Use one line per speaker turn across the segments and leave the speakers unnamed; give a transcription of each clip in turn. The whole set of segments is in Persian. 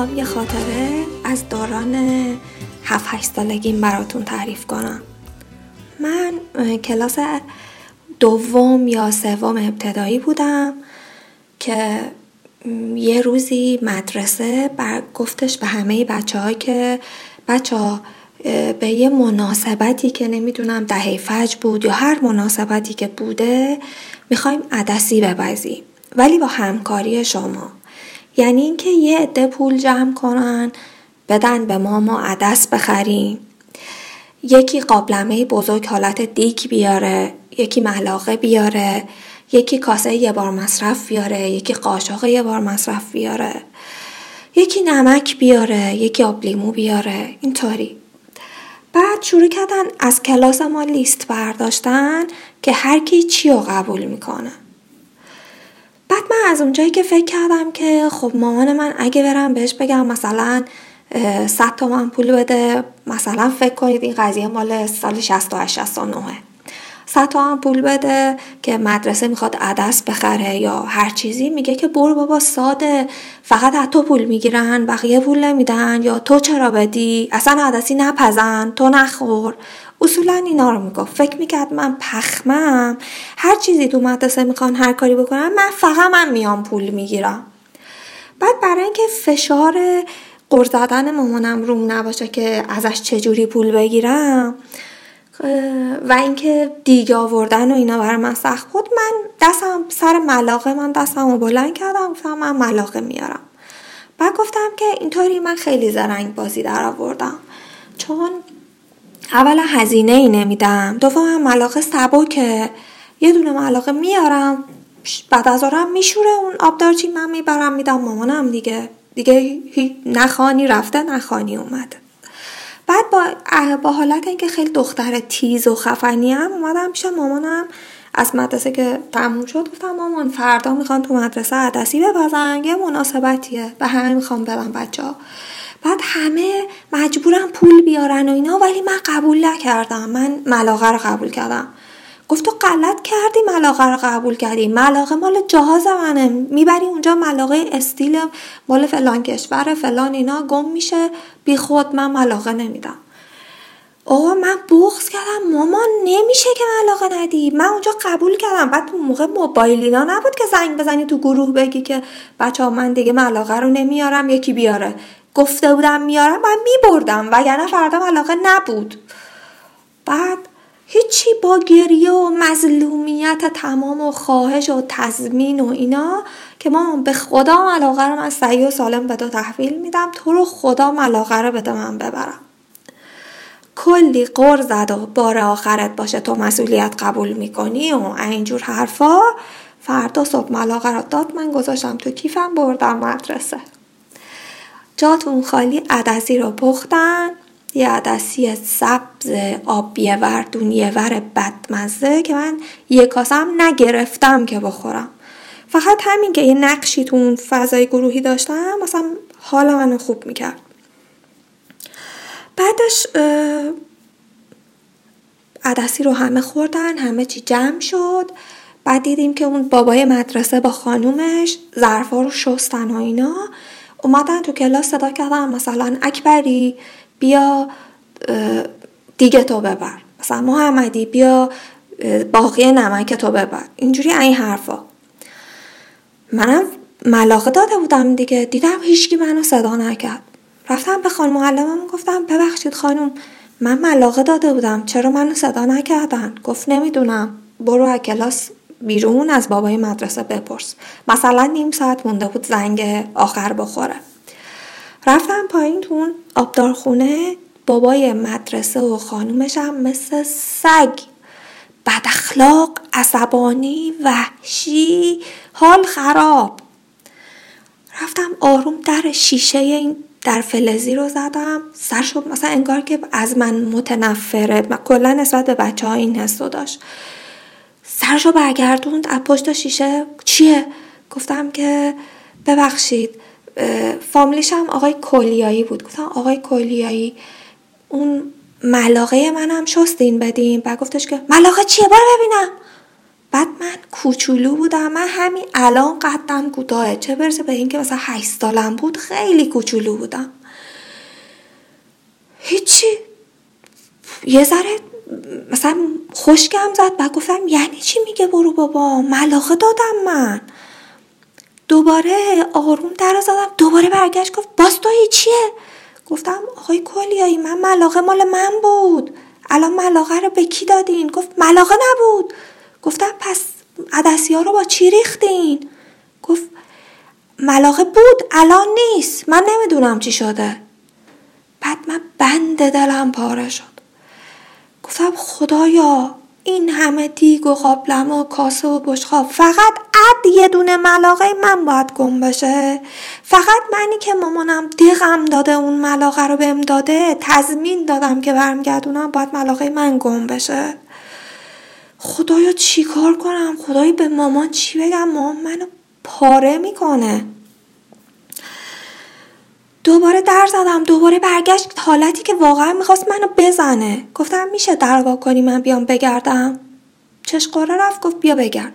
می‌خوام یه خاطره از دوران 7 8 سالگیم براتون تعریف کنم. من کلاس دوم یا سوم ابتدایی بودم که یه روزی مدرسه بر گفتش به همه بچه که بچه ها به یه مناسبتی که نمی‌دونم دهه فج بود یا هر مناسبتی که بوده می‌خوایم عدسی ببزیم ولی با همکاری شما. یعنی اینکه یه عده پول جمع کنن بدن به ما ما عدس بخریم. یکی قابلمه بزرگ حالت دیک بیاره یکی ملاقه بیاره یکی کاسه یه بار مصرف بیاره یکی قاشق یه بار مصرف بیاره. یکی نمک بیاره یکی آب لیمو بیاره. اینطوری. بعد شروع کردن از کلاس ما لیست برداشتن که هر کی چی رو قبول می‌کنه. بعد من از اونجایی که فکر کردم که خب مامان من اگه برم بهش بگم مثلا 100 تومن پول بده مثلا فکر کنید این قضیه مال سال 68 69 100 تومن پول بده که مدرسه می‌خواد عدس بخره یا هر چیزی میگه که برو بابا ساده. فقط از تو پول می‌گیرن بقیه پول نمیدن. یا تو چرا بدی؟ اصلا عدسی نپزن تو نخور. اصولا اینا رو می‌گفت. فکر می‌کرد من پخمم. هر چیزی تو مدرسه می‌خوان هر کاری بکنم من فقط من میام پول می‌گیرم. بعد برای اینکه فشار قرض زدن مامانم روم نباشه که ازش چجوری پول بگیرم و اینکه دیگه آوردن و اینا برای من سخت بود من دستم سر ملاقه من دستم رو بلند کردم گفتم من ملاقه میارم. بعد گفتم که اینطوری من خیلی زرنگ بازی در آوردم. چون اولا هزینه ای نمیدم. دوم ملاقه سبکه. یه دونه ملاقه میارم. بعد از آرم میشوره. اون آبدارچی من می‌برم میدم مامانم دیگه. دیگه نخانی رفته نخانی اومده. بعد با, با حالت اینکه خیلی دختر تیز و خفنی هم اومدم پیش مامانم. از مدرسه که تموم شد گفتم مامان فردا می‌خوان تو مدرسه عدسی ببزن یه مناسبتیه. به همه می‌خوام برم بچه ها بعد همه مجبورم پول بیارن و اینا ولی من قبول نکردم. من ملاقه رو قبول کردم. گفت تو غلط کردی ملاقه رو قبول کردی. ملاقه مال جهاز منه. می‌بری اونجا ملاقه استیل مال فلان کشور فلان اینا گم میشه. بی خود من ملاقه نمیدم. آقا من بغض کردم. مامان نمیشه که ملاقه ندی. من اونجا قبول کردم. بعد اون موقع موبایل اینا نبود که زنگ بزنی تو گروه بگی که بچه ها من دیگه ملاقه رو نمیارم یکی بیاره. گفته بودم میارم من میبردم وگرنه فردا ملاقه نبود. بعد هیچی با گریه و مظلومیت تمام و خواهش و تضمین و اینا که ما به خدا ملاقه رو من سعی و سالم به تو تحویل میدم تو رو خدا ملاقه رو بده من ببرم. کلی قر زد و بار آخرت باشه تو مسئولیت قبول می‌کنی و اینجور حرفا. فردا صبح ملاقه رو داد من گذاشتم تو کیفم بردم مدرسه. جاتون خالی عدسی رو پختن. یه عدسی سبز آبیه ور دونیه ور بدمزه که من یه کاسم نگرفتم که بخورم. فقط همین که یه نقشی تو اون فضای گروهی داشتم مثلا حال منو خوب می‌کرد. بعدش عدسی رو همه خوردن همه چی جمع شد. بعد دیدیم که اون بابای مدرسه با خانومش ظرفا رو شستن و اینا. اومدن تو کلاس صدا کردن مثلا اکبری بیا دیگه تو ببر. مثلا محمدی بیا باقی نمک تو ببر. اینجوری این حرفا. منم ملاقه داده بودم دیگه. دیدم هیچکی منو صدا نکرد. رفتم به خانم معلمم گفتم ببخشید خانم من ملاقه داده بودم. چرا منو صدا نکردن؟ گفت نمی‌دونم. برو از کلاس بیرون از بابای مدرسه بپرس. مثلا نیم ساعت مونده بود زنگ آخر بخوره. رفتم پایین تون آبدارخونه. بابای مدرسه و خانومش هم مثل سگ. بد اخلاق عصبانی وحشی حال خراب. رفتم آروم در شیشه این در فلزی رو زدم. سر شد مثلا انگار که از من متنفره. کلا نسبت به بچه ها این حس داشت. سرشو برگردوند. از پشت شیشه. چیه؟ گفتم که ببخشید فامیلیش هم آقای کلیایی بود. گفتم آقای کلیایی اون ملاقه منم شستین بدین. بعد گفتش که ملاقه چیه؟ برو ببینم. بعد من کوچولو بودم. من همین الان قدم کوتاهه. چه برسه به اینکه مثلا هشت سالم بود خیلی کوچولو بودم. هیچی. یه ذره مثلا خوشگم زد بعد گفتم یعنی چی میگه برو بابا؟ ملاقه دادم من. دوباره آروم در زدم. دوباره برگشت گفت باز تو چیه؟ گفتم آقای کلیایی من ملاقه مال من بود. الان ملاقه رو به کی دادین؟ گفت ملاقه نبود. گفتم پس عدسی ها رو با چی ریختین؟ گفت ملاقه بود الان نیست. من نمی‌دونم چی شده. بعد من بند دلم پاره شد. گفتم خدایا این همه دیگ و قابلم و کاسه و بشخاب فقط اد یه دونه ملاقه من باید گم بشه. فقط منی که مامانم دیغم داده اون ملاقه رو بهم داده تضمین دادم که برمیگردونم باید ملاقه من گم بشه. خدایا چی کار کنم؟ خدایی به مامان چی بگم؟ مامان منو پاره می‌کنه. دوباره در زدم دوباره برگشت. حالتی که واقعا می‌خواست منو بزنه. گفتم میشه در کنی من بیام بگردم. چشقاره رفت گفت بیا بگرد.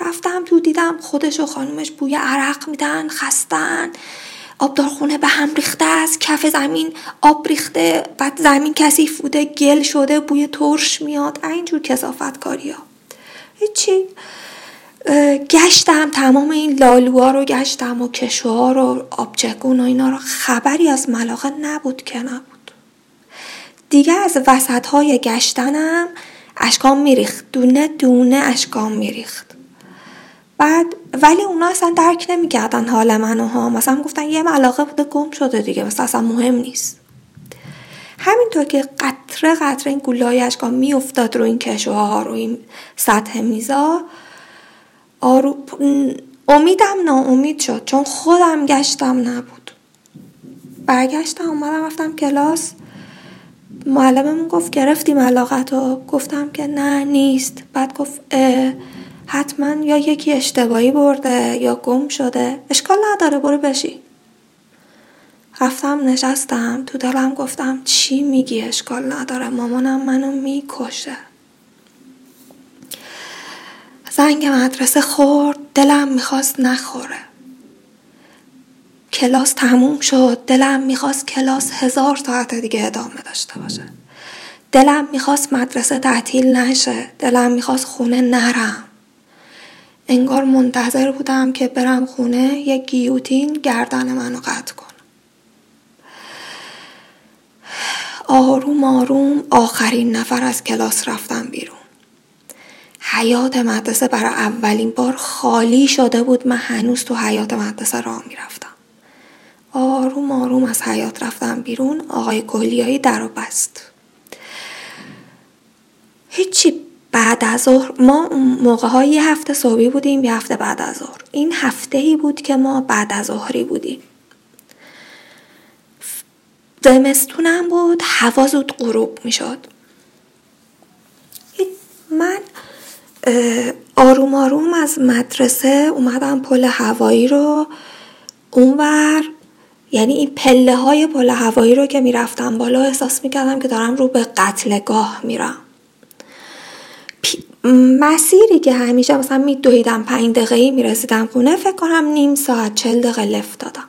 رفتم تو دیدم خودش و خانومش بوی عرق میدن خستن. آبدارخونه به هم ریخته است کف زمین آب ریخته بعد زمین کثیف بوده گل شده بوی ترش میاد. اینجور کسافت کاری ها هیچی. گشتم تمام این لالوها رو گشتم و کشوها رو آبچکون و اینا رو. خبری از ملاقه نبود که نبود. دیگه از وسط های گشتنم اشکام میریخت. دونه دونه اشکام میریخت. بعد ولی اونا اصلا درک نمی‌کردن حال منو ها. مثلا گفتن یه ملاقه بوده گم شده دیگه. مثلا اصلا مهم نیست. همینطور که قطره قطره این گلای اشکام میافتاد رو این کشوها رو این سطح میزا آرو... امیدم ناامید شد چون خودم گشتم نبود. برگشتم اومدم رفتم کلاس. معلممون گفت گرفتیم علاقت رو گفتم که نه نیست. بعد گفت حتما یا یکی اشتباهی برده یا گم شده. اشکال نداره برو بشی رفتم نشستم. تو دلم گفتم چی میگی؟ اشکال نداره. مامانم منو می‌کشه. زنگ مدرسه خورد دلم می‌خواست نخوره. کلاس تموم شد دلم می‌خواست کلاس هزار ساعت دیگه ادامه داشته باشه. دلم می‌خواست مدرسه تعطیل نشه دلم می‌خواست خونه نرم. انگار منتظر بودم که برم خونه یک گیوتین گردن منو قطع کن آروم آروم آخرین نفر از کلاس رفتم بیرون. حیات مدرسه برای اولین بار خالی شده بود. من هنوز تو حیات مدرسه راه می‌رفتم. آروم آروم از حیات رفتم بیرون. آقای گلیایی در و بست. هیچی بعد از ظهر ما موقع های یه هفته صبحی بودیم یه هفته بعد از ظهر. این هفته ای بود که ما بعد از ظهری بودیم. زمستونم بود هوا زود غروب می شد من آروم آروم از مدرسه اومدم پل هوایی رو. اونور یعنی این پله های پل هوایی رو که می‌رفتم بالا احساس می‌کردم که دارم رو به قتلگاه میرم. مسیری که همیشه مثلا میدویدم پنج دقیقه ای می‌رسیدم خونه فکر کنم نیم ساعت چل دقیقه لفت دادم.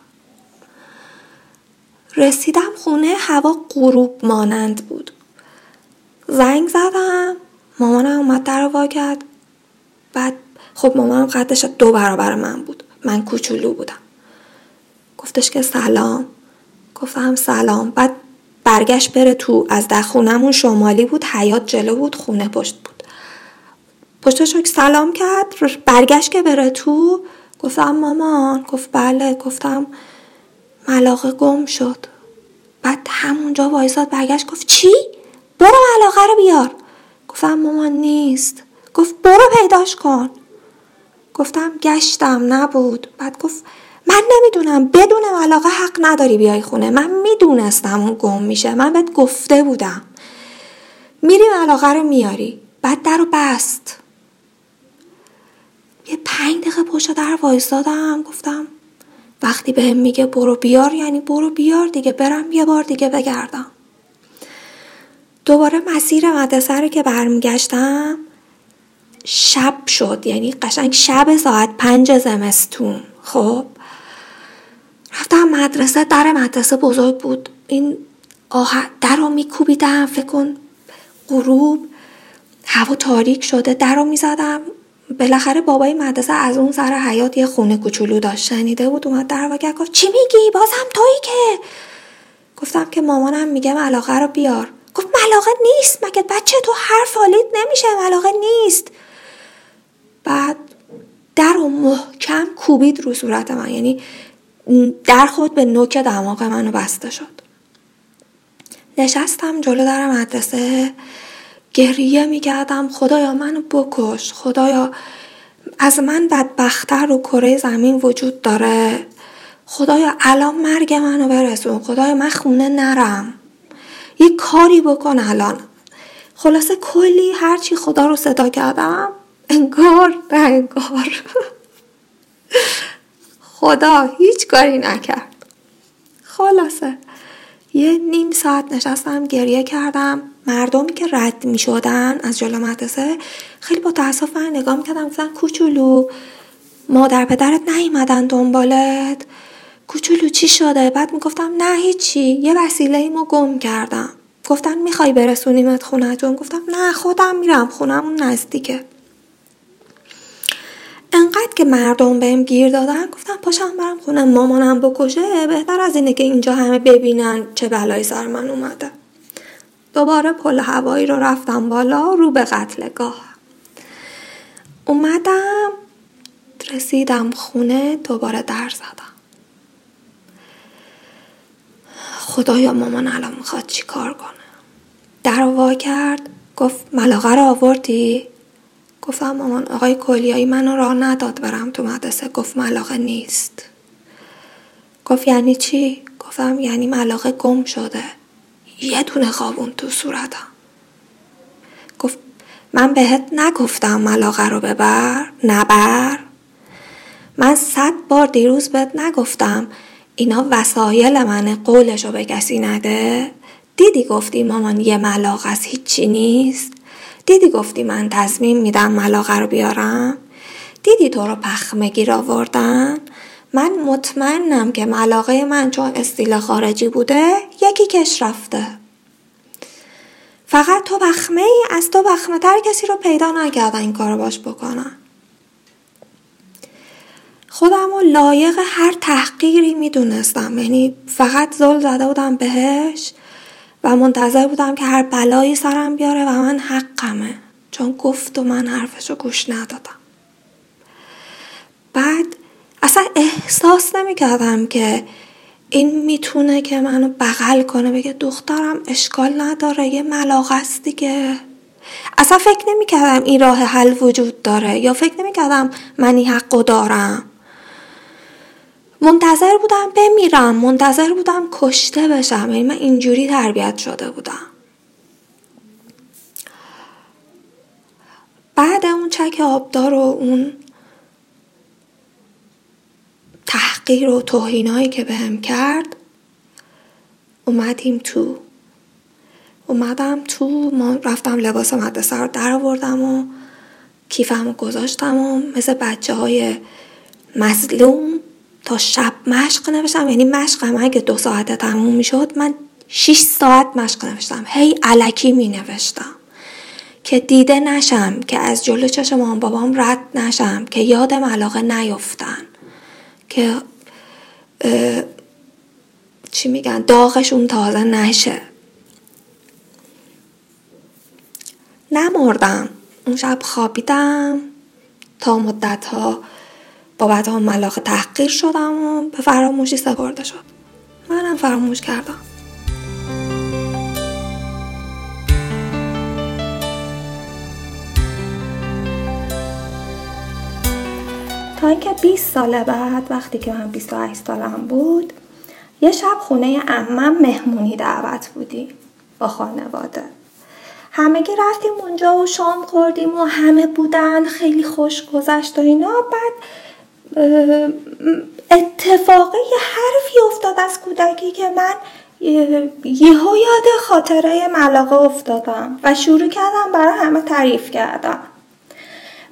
رسیدم خونه هوا غروب مانند بود. زنگ زدم. مامانم اومد در وا کرد. بعد خب مامانم قدش دو برابر من بود. من کوچولو بودم. گفتش که سلام. گفتم سلام. بعد برگشت بره تو از در خونمون شمالی بود حیات جلو بود خونه پشت بود. پشتش سلام کرد برگشت که بره تو. گفتم مامان. گفت بله. گفتم ملاقه گم شد. بعد همونجا وایساد برگشت گفت چی؟ برو ملاقه رو بیار. گفتم مامان نیست. گفت برو پیداش کن. گفتم گشتم نبود. بعد گفت من نمی‌دونم بدون علاقه حق نداری بیای خونه. من می‌دونستم اون گم میشه. من بهت گفته بودم. میریم علاقه رو میاری. بعد در رو بست. یه پنج دقیقه پشت در وایستادم. گفتم وقتی بهم میگه برو بیار یعنی برو بیار دیگه برم یه بار دیگه بگردم. دوباره مسیر مدرسه رو که برمیگشتم شب شد. یعنی قشنگ شب ساعت پنج زمستون. خب؟ رفتم مدرسه در مدرسه بزرگ بود. این آه در رو میکوبیدم فکر کن غروب. هوا تاریک شده در رو می‌زدم. بالاخره بابای مدرسه از اون سر حیات یه خونه کوچولو داشت. شنیده بود اومد در و گفت چی میگی؟ بازم تویی که؟ گفتم که مامانم میگه ملاقه رو بیار. گفت ملاقه نیست مگه بچه تو حرف حالید نمیشه؟ ملاقه نیست. بعد در و محکم کوبید رو صورت من یعنی در خود به نوک دماغ منو بسته شد. نشستم جلو در مدرسه گریه می‌کردم خدایا منو بکش خدایا از من بدبختتر رو کره زمین وجود داره. خدایا الان مرگ منو برسون خدایا من خونه نرم. یه کاری بکن الان. خلاصه کلی هرچی خدا رو صدا کردم انگار نه انگار. خدا هیچ کاری نکرد. خلاصه یه نیم ساعت نشستم گریه کردم. مردمی که رد می شدن از جلو مدرسه خیلی با تاسف نگاه می‌کردم گفتن کوچولو مادر پدرت نیومدن دنبالت. کوچولو چی شده؟ بعد می‌گفتم نه هیچی. یه وسیله ایمو گم کردم. گفتن می‌خوای برسونیمت خونتون گفتم نه خودم میرم. خونمون نزدیکه. انقدر که مردم بهم گیر دادن گفتم پاشم برم خونه مامانم بکشه. بهتر از اینه که اینجا همه ببینن چه بلایی سر من اومده. دوباره پل هوایی رو رفتم بالا رو به قتلگاه اومدم رسیدم خونه دوباره در زدم. خدایا مامان الان می‌خواد چی کار کنه؟ در وا کرد گفت ملاقه رو آوردی؟ گفتم مامان آقای کلیایی منو راه نداد برم تو مدرسه گفت ملاقه نیست. گفت یعنی چی؟ گفتم یعنی ملاقه گم شده. یه دونه خوابون تو صورتم. گفت من بهت نگفتم ملاقه رو ببر نبر. من صد بار دیروز بهت نگفتم اینا وسایل منه قولشو به کسی نده؟ دیدی گفتی مامان یه ملاقه از هیچی نیست؟ دیدی گفتی من تصمیم میدم ملاقه رو بیارم؟ دیدی تو رو پخمگیر آوردن؟ من مطمئنم که ملاقه من چون استیل خارجی بوده یکی کش رفته. فقط تو بخمه ای از تو بخمه تر کسی رو پیدا نکردن این کارو باش بکنن. خودم رو لایق هر تحقیری می‌دونستم. یعنی فقط زل زده بودم بهش و منتظر بودم که هر بلایی سرم بیاره و من حقمه. چون گفت و من حرفش رو گوش ندادم. بعد اصلا احساس نمی کردم که این می‌تونه که منو بغل کنه. بگه دخترم اشکال نداره یه ملاقه دیگه. اصلا فکر نمی کردم این راه حل وجود داره. یا فکر نمی کردم من این حقو دارم. منتظر بودم بمیرم منتظر بودم کشته بشم. یعنی من اینجوری تربیت شده بودم. بعد اون چک آبدار و اون تحقیر و توهینایی که بهم کرد اومدیم تو. اومدم تو ما رفتم لباس مدرسه رو در آوردم و کیفم رو گذاشتم و مثل بچه های مظلوم تا شب مشق نوشتم. یعنی مشقم اگه دو ساعت تموم می‌شد من 6 ساعت مشق نوشتم. هی علکی می نوشتم که دیده نشم که از جلو چشم مام بابام رد نشم که یادم علاقه نیفتن که چی میگن؟ داغشون تازه نشه. نمردم. اون شب خوابیدم. تا مدت ها بابت هم ملاقه تحقیر شدم و به فراموشی سپرده شد. منم فراموش کردم. تا اینکه 20 سال بعد وقتی که من 28 سالم بود یه شب خونه امم مهمونی دعوت بودیم با خانواده. همگی رفتیم اونجا و شام خوردیم و همه بودن خیلی خوش گذشت و اینا. بعد اتفاقی یه حرفی افتاد از کودکی که من یهو یاد خاطره ملاقه افتادم و شروع کردم برای همه تعریف کردم.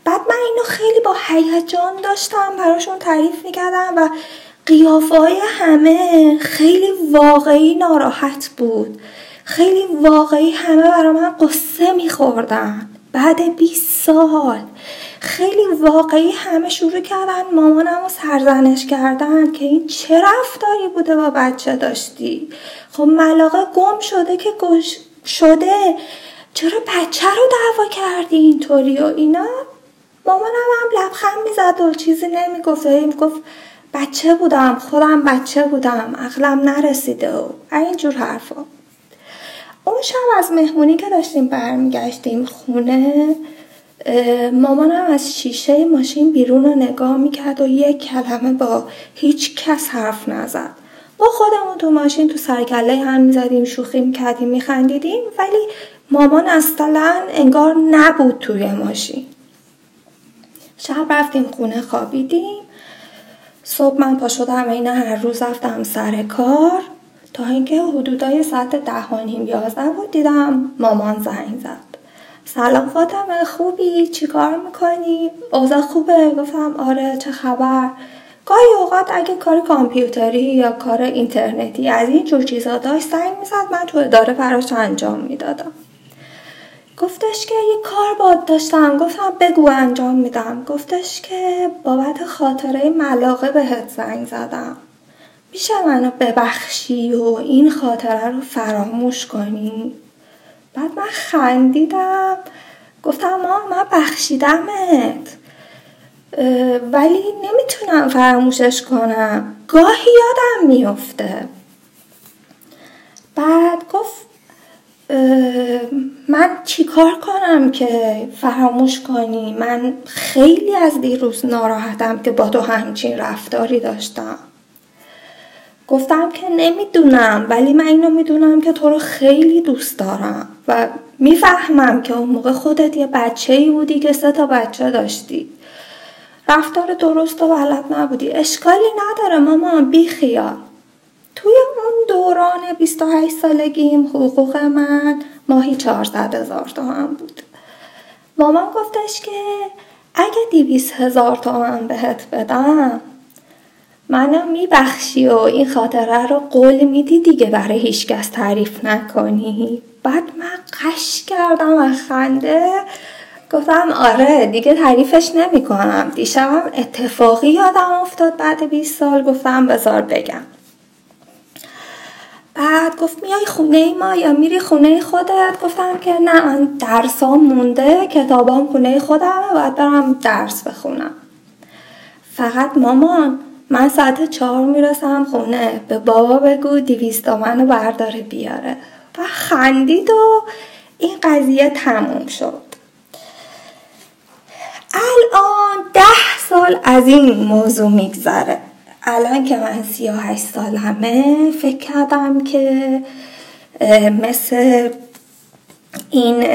بعد من اینو خیلی با هیجان داشتم براشون تعریف می‌کردم و قیافه های همه خیلی واقعی ناراحت بود. خیلی واقعی همه برای من قصه میخوردن. بعد 20 سال خیلی واقعی همه شروع کردن مامانم رو سرزنش کردن که این چه رفتاری بوده با بچه داشتی؟ خب ملاقه گم شده که گش شده. چرا بچه رو دعوا کردی اینطوری و اینا؟ مامانم هم لبخند می‌زد و چیزی نمی‌گفت. می‌گفت بچه بودم خودم بچه بودم عقلم نرسیده و اینجور حرفا. اون شب از مهمونی که داشتیم برمیگشتیم خونه مامانم از شیشه ماشین بیرون رو نگاه می‌کرد و یک کلمه با هیچ کس حرف نزد. با خودمون تو ماشین تو سرکله هم می‌زدیم شوخی می‌کردیم میخندیدیم ولی مامان اصلا انگار نبود توی ماشین. شب رفتیم خونه خوابیدیم. صبح من پا شدم این هر روز رفتم سر کار. تا اینکه حدودای ساعت ده و نیم یازده بود دیدم مامان زنگ زد. سلام فاطمه خوبی؟ چیکار می‌کنی؟ اوضاع خوبه؟ گفتم آره چه خبر؟ گاهی اوقات اگه کار کامپیوتری یا کار اینترنتی از این جور چیزا داشت زنگ می‌زد من تو اداره براش انجام می‌دادم. گفتش که یه کار باد داشتم. گفتم بگو انجام میدم. گفتش که بابت خاطره ملاقه بهت زنگ زدم. میشه منو ببخشی و این خاطره رو فراموش کنی؟ من خندیدم. گفتم ما من بخشیدمت. ولی نمی‌تونم فراموشش کنم. گاهی یادم میفته. بعد گفت من چیکار کنم که فراموش کنی؟ من خیلی از دیروز ناراحتم که با تو همچین رفتاری داشتم. گفتم که نمی‌دونم ولی من اینو می‌دونم که تو رو خیلی دوست دارم و می‌فهمم که اون موقع خودت یه بچه ای بودی که سه تا بچه داشتی. رفتار درست و بلد نبودی. اشکالی نداره مامان بی خیال. توی اون دوران 28 سالگیم حقوق من ماهی 400 هزار تومن بود. مامان گفتش که اگه دیویس هزار تومن بهت بدم منو میبخشی و این خاطره رو قول میدی دیگه برای هیچکس تعریف نکنی. بعد من قش کردم و خنده. گفتم آره دیگه تعریفش نمی کنم دیشبم اتفاقی یادم افتاد بعد 20 سال. گفتم بذار بگم. بعد گفت میای خونه ما یا میری خونه خودت؟ گفتم که نه من درسام مونده کتابام خونه خودم باید برم درس بخونم. فقط مامان من ساعت چهار می‌رسم خونه. به بابا بگو دیویست منو برداره بیاره. و خندید و این قضیه تموم شد. الان ده سال از این موضوع میگذره. الان که من سی و هشت سالمه فکر کردم که مثل این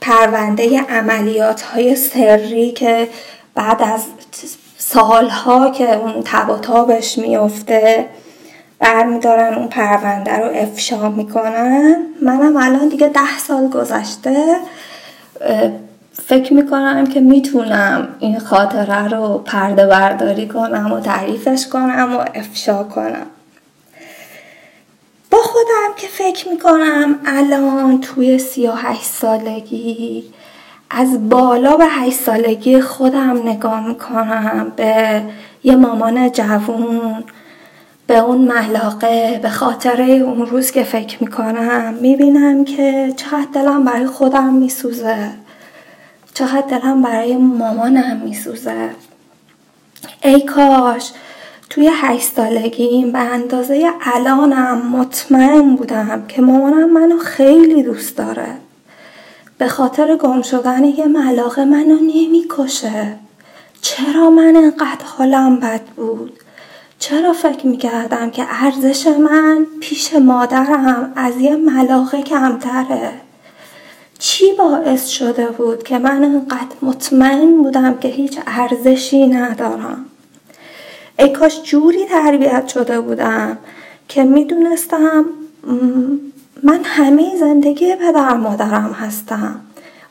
پرونده عملیات های سری که بعد از سالها که اون تب و تابش میفته برمیدارن اون پرونده رو افشا می‌کنن. منم الان دیگه ده سال گذشته فکر می‌کنم که می‌تونم این خاطره رو پرده برداری کنم و تعریفش کنم و افشا کنم. با خودم که فکر می‌کنم الان توی سی و هشت سالگی از بالا به هشت سالگی خودم نگاه می‌کنم به یه مامان جوون به اون ملاقه به خاطره اون روز که فکر می‌کنم می‌بینم که چقدر دلم برای خودم میسوزه چقدر دلم برای مامانم میسوزه. ای کاش توی هشت سالگیم به اندازه الانم مطمئن بودم که مامانم منو خیلی دوست داره. به خاطر گم شدن یه ملاقه منو نمی‌کشه چرا من انقدر حالم بد بود؟ چرا فکر می‌کردم که ارزش من پیش مادرم از یه ملاقه کمتره؟ چی باعث شده بود که من انقدر مطمئن بودم که هیچ ارزشی ندارم؟ ای کاش جوری تربیت شده بودم که می‌دونستم من همه زندگی پدر مادرم هستم.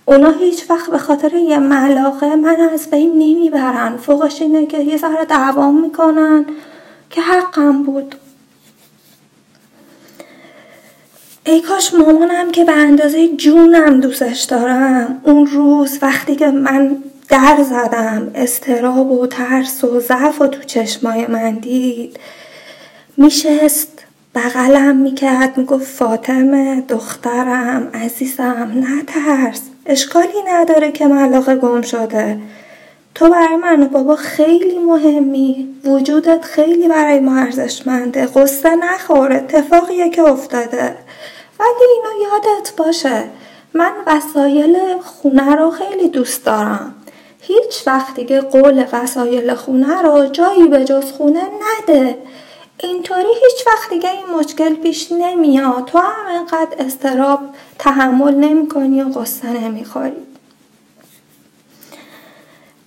اونا هیچ وقت به خاطر یه ملاقه من از بین نمی‌برن. فوقش اینه که یه ذره دعوام می‌کنن که حقم بود. ای کاش مامانم که به اندازه جونم دوستش دارم. اون روز وقتی که من در زدم استراب و ترس و ضعف و تو چشمای من دید. میشست بغلم می‌کرد می‌گفت فاطمه دخترم عزیزم نترس. اشکالی نداره که ملاقه گم شده. تو برای من و بابا خیلی مهمی. وجودت خیلی برای ما ارزشمنده. قصه نخور اتفاقیه که افتاده. ولی اینو یادت باشه. من وسایل خونه رو خیلی دوست دارم. هیچ وقت دیگه قول وسایل خونه رو جایی به جز خونه نده. اینطوری هیچ وقت دیگه این مشکل پیش نمیاد. تو هم انقدر استراب تحمل نمی کنی و قصه نمی‌خوری.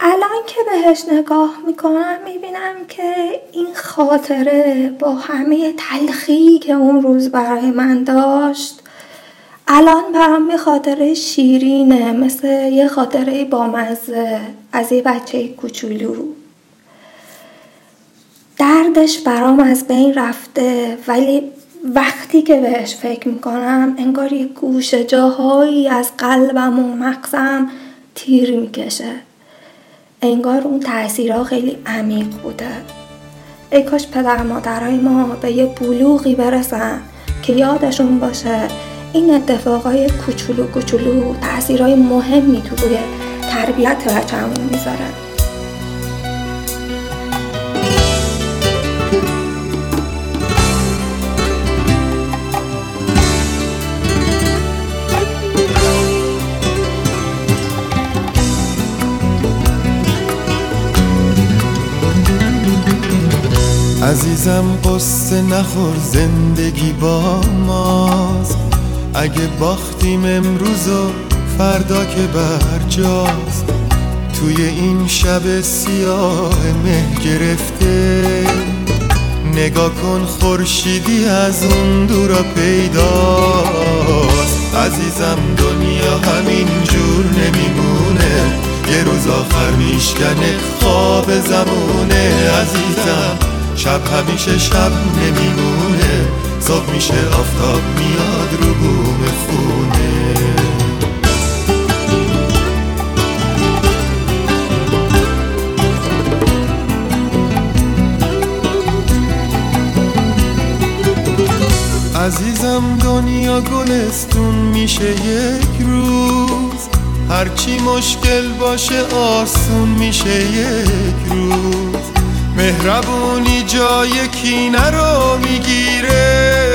الان که بهش نگاه می‌کنم می‌بینم که این خاطره با همه تلخی که اون روز برای من داشت الان برام یه خاطره شیرینه مثل یه خاطره بامزه از یه بچه کوچولو. دردش برام از بین رفته ولی وقتی که بهش فکر می‌کنم انگار یه گوشه جاهایی از قلبم و مغزم تیر می‌کشه. انگار اون تاثیرها خیلی عمیق بوده. ای کاش پدر مادرای ما به یه بلوغی برسن که یادشون باشه این اتفاقای کوچولو کوچولو تاثیرهای مهمی تو روی تربیت بچه‌مون می‌ذاره.
عزیزم قصه نخور زندگی با ماست. اگه باختیم امروز و فردا که برجاست. توی این شب سیاه مه گرفته. نگاه کن خورشیدی از اون دورا پیداست. عزیزم دنیا همین جور نمیمونه. یه روز آخر میشکنه خواب زمونه. عزیزم. شب همیشه شب نمیمونه. صبح میشه آفتاب میاد رو بوم خونه. عزیزم دنیا گلستون میشه یک روز. هرچی مشکل باشه آسون میشه یک روز. مهربونی جای کینه رو می‌گیره.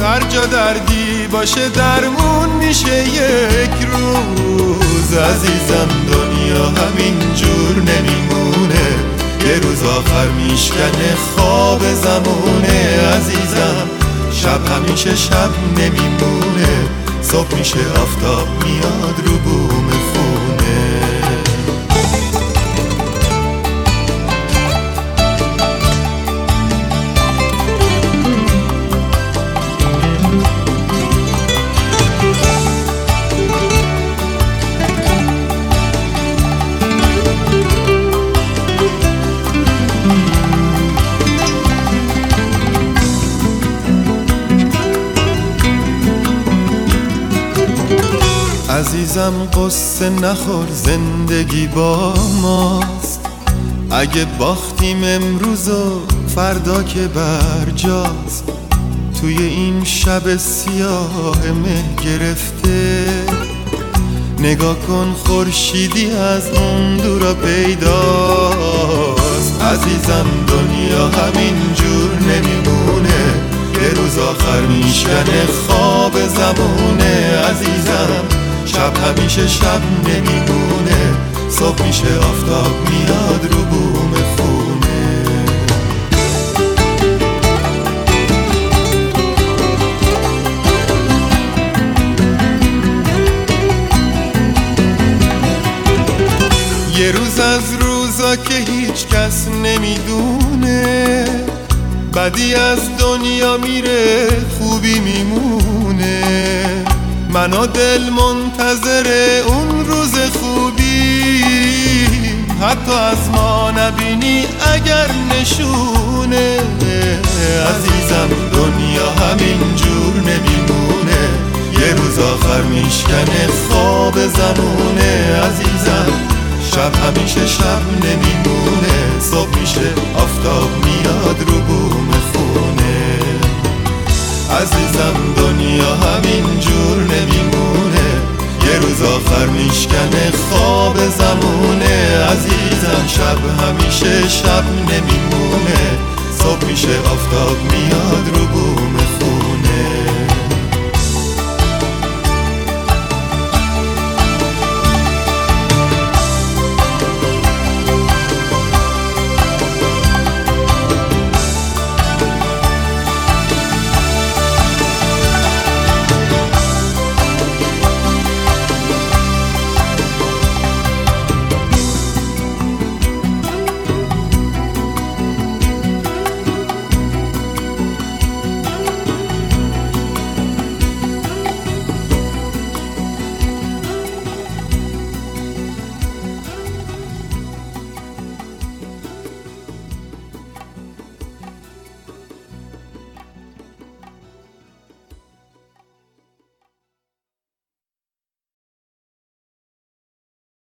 هر جا دردی باشه درمون میشه یک روز. عزیزم دنیا همین جور نمیمونه. یه روز آخر میشکنه خواب زمونه. عزیزم شب همیشه شب نمیمونه. صبح میشه آفتاب میاد رو بوم عزیزم قصه نخور زندگی با ماست. اگه باختیم امروز و فردا که برجاست. توی این شب سیاه مه گرفته. نگاه کن خورشیدی از اون دورا پیداست. عزیزم دنیا همین جور نمیمونه. یه روز آخر میشکنه خواب زمونه عزیزم شب همیشه شب نمیمونه صبح میشه آفتاب میاد رو بوم خونه. یه روز از روزا که هیچ کس نمی‌دونه. بدی از دنیا میره خوبی میمونه. من و دل منتظر اون روز خوبی. حتی از ما نبینی اگر نشونه. عزیزم دنیا همین جور نمیمونه. یه روز آخر میشکنه خواب زمونه. عزیزم شب همیشه شب نمیمونه. صبح میشه آفتاب میاد رو خونه عزیزم دنیا همین جور نمیمونه. یه روز آخر میشکنه خواب زمونه. عزیزم شب همیشه شب نمیمونه. صبح میشه آفتاب میاد رو بوم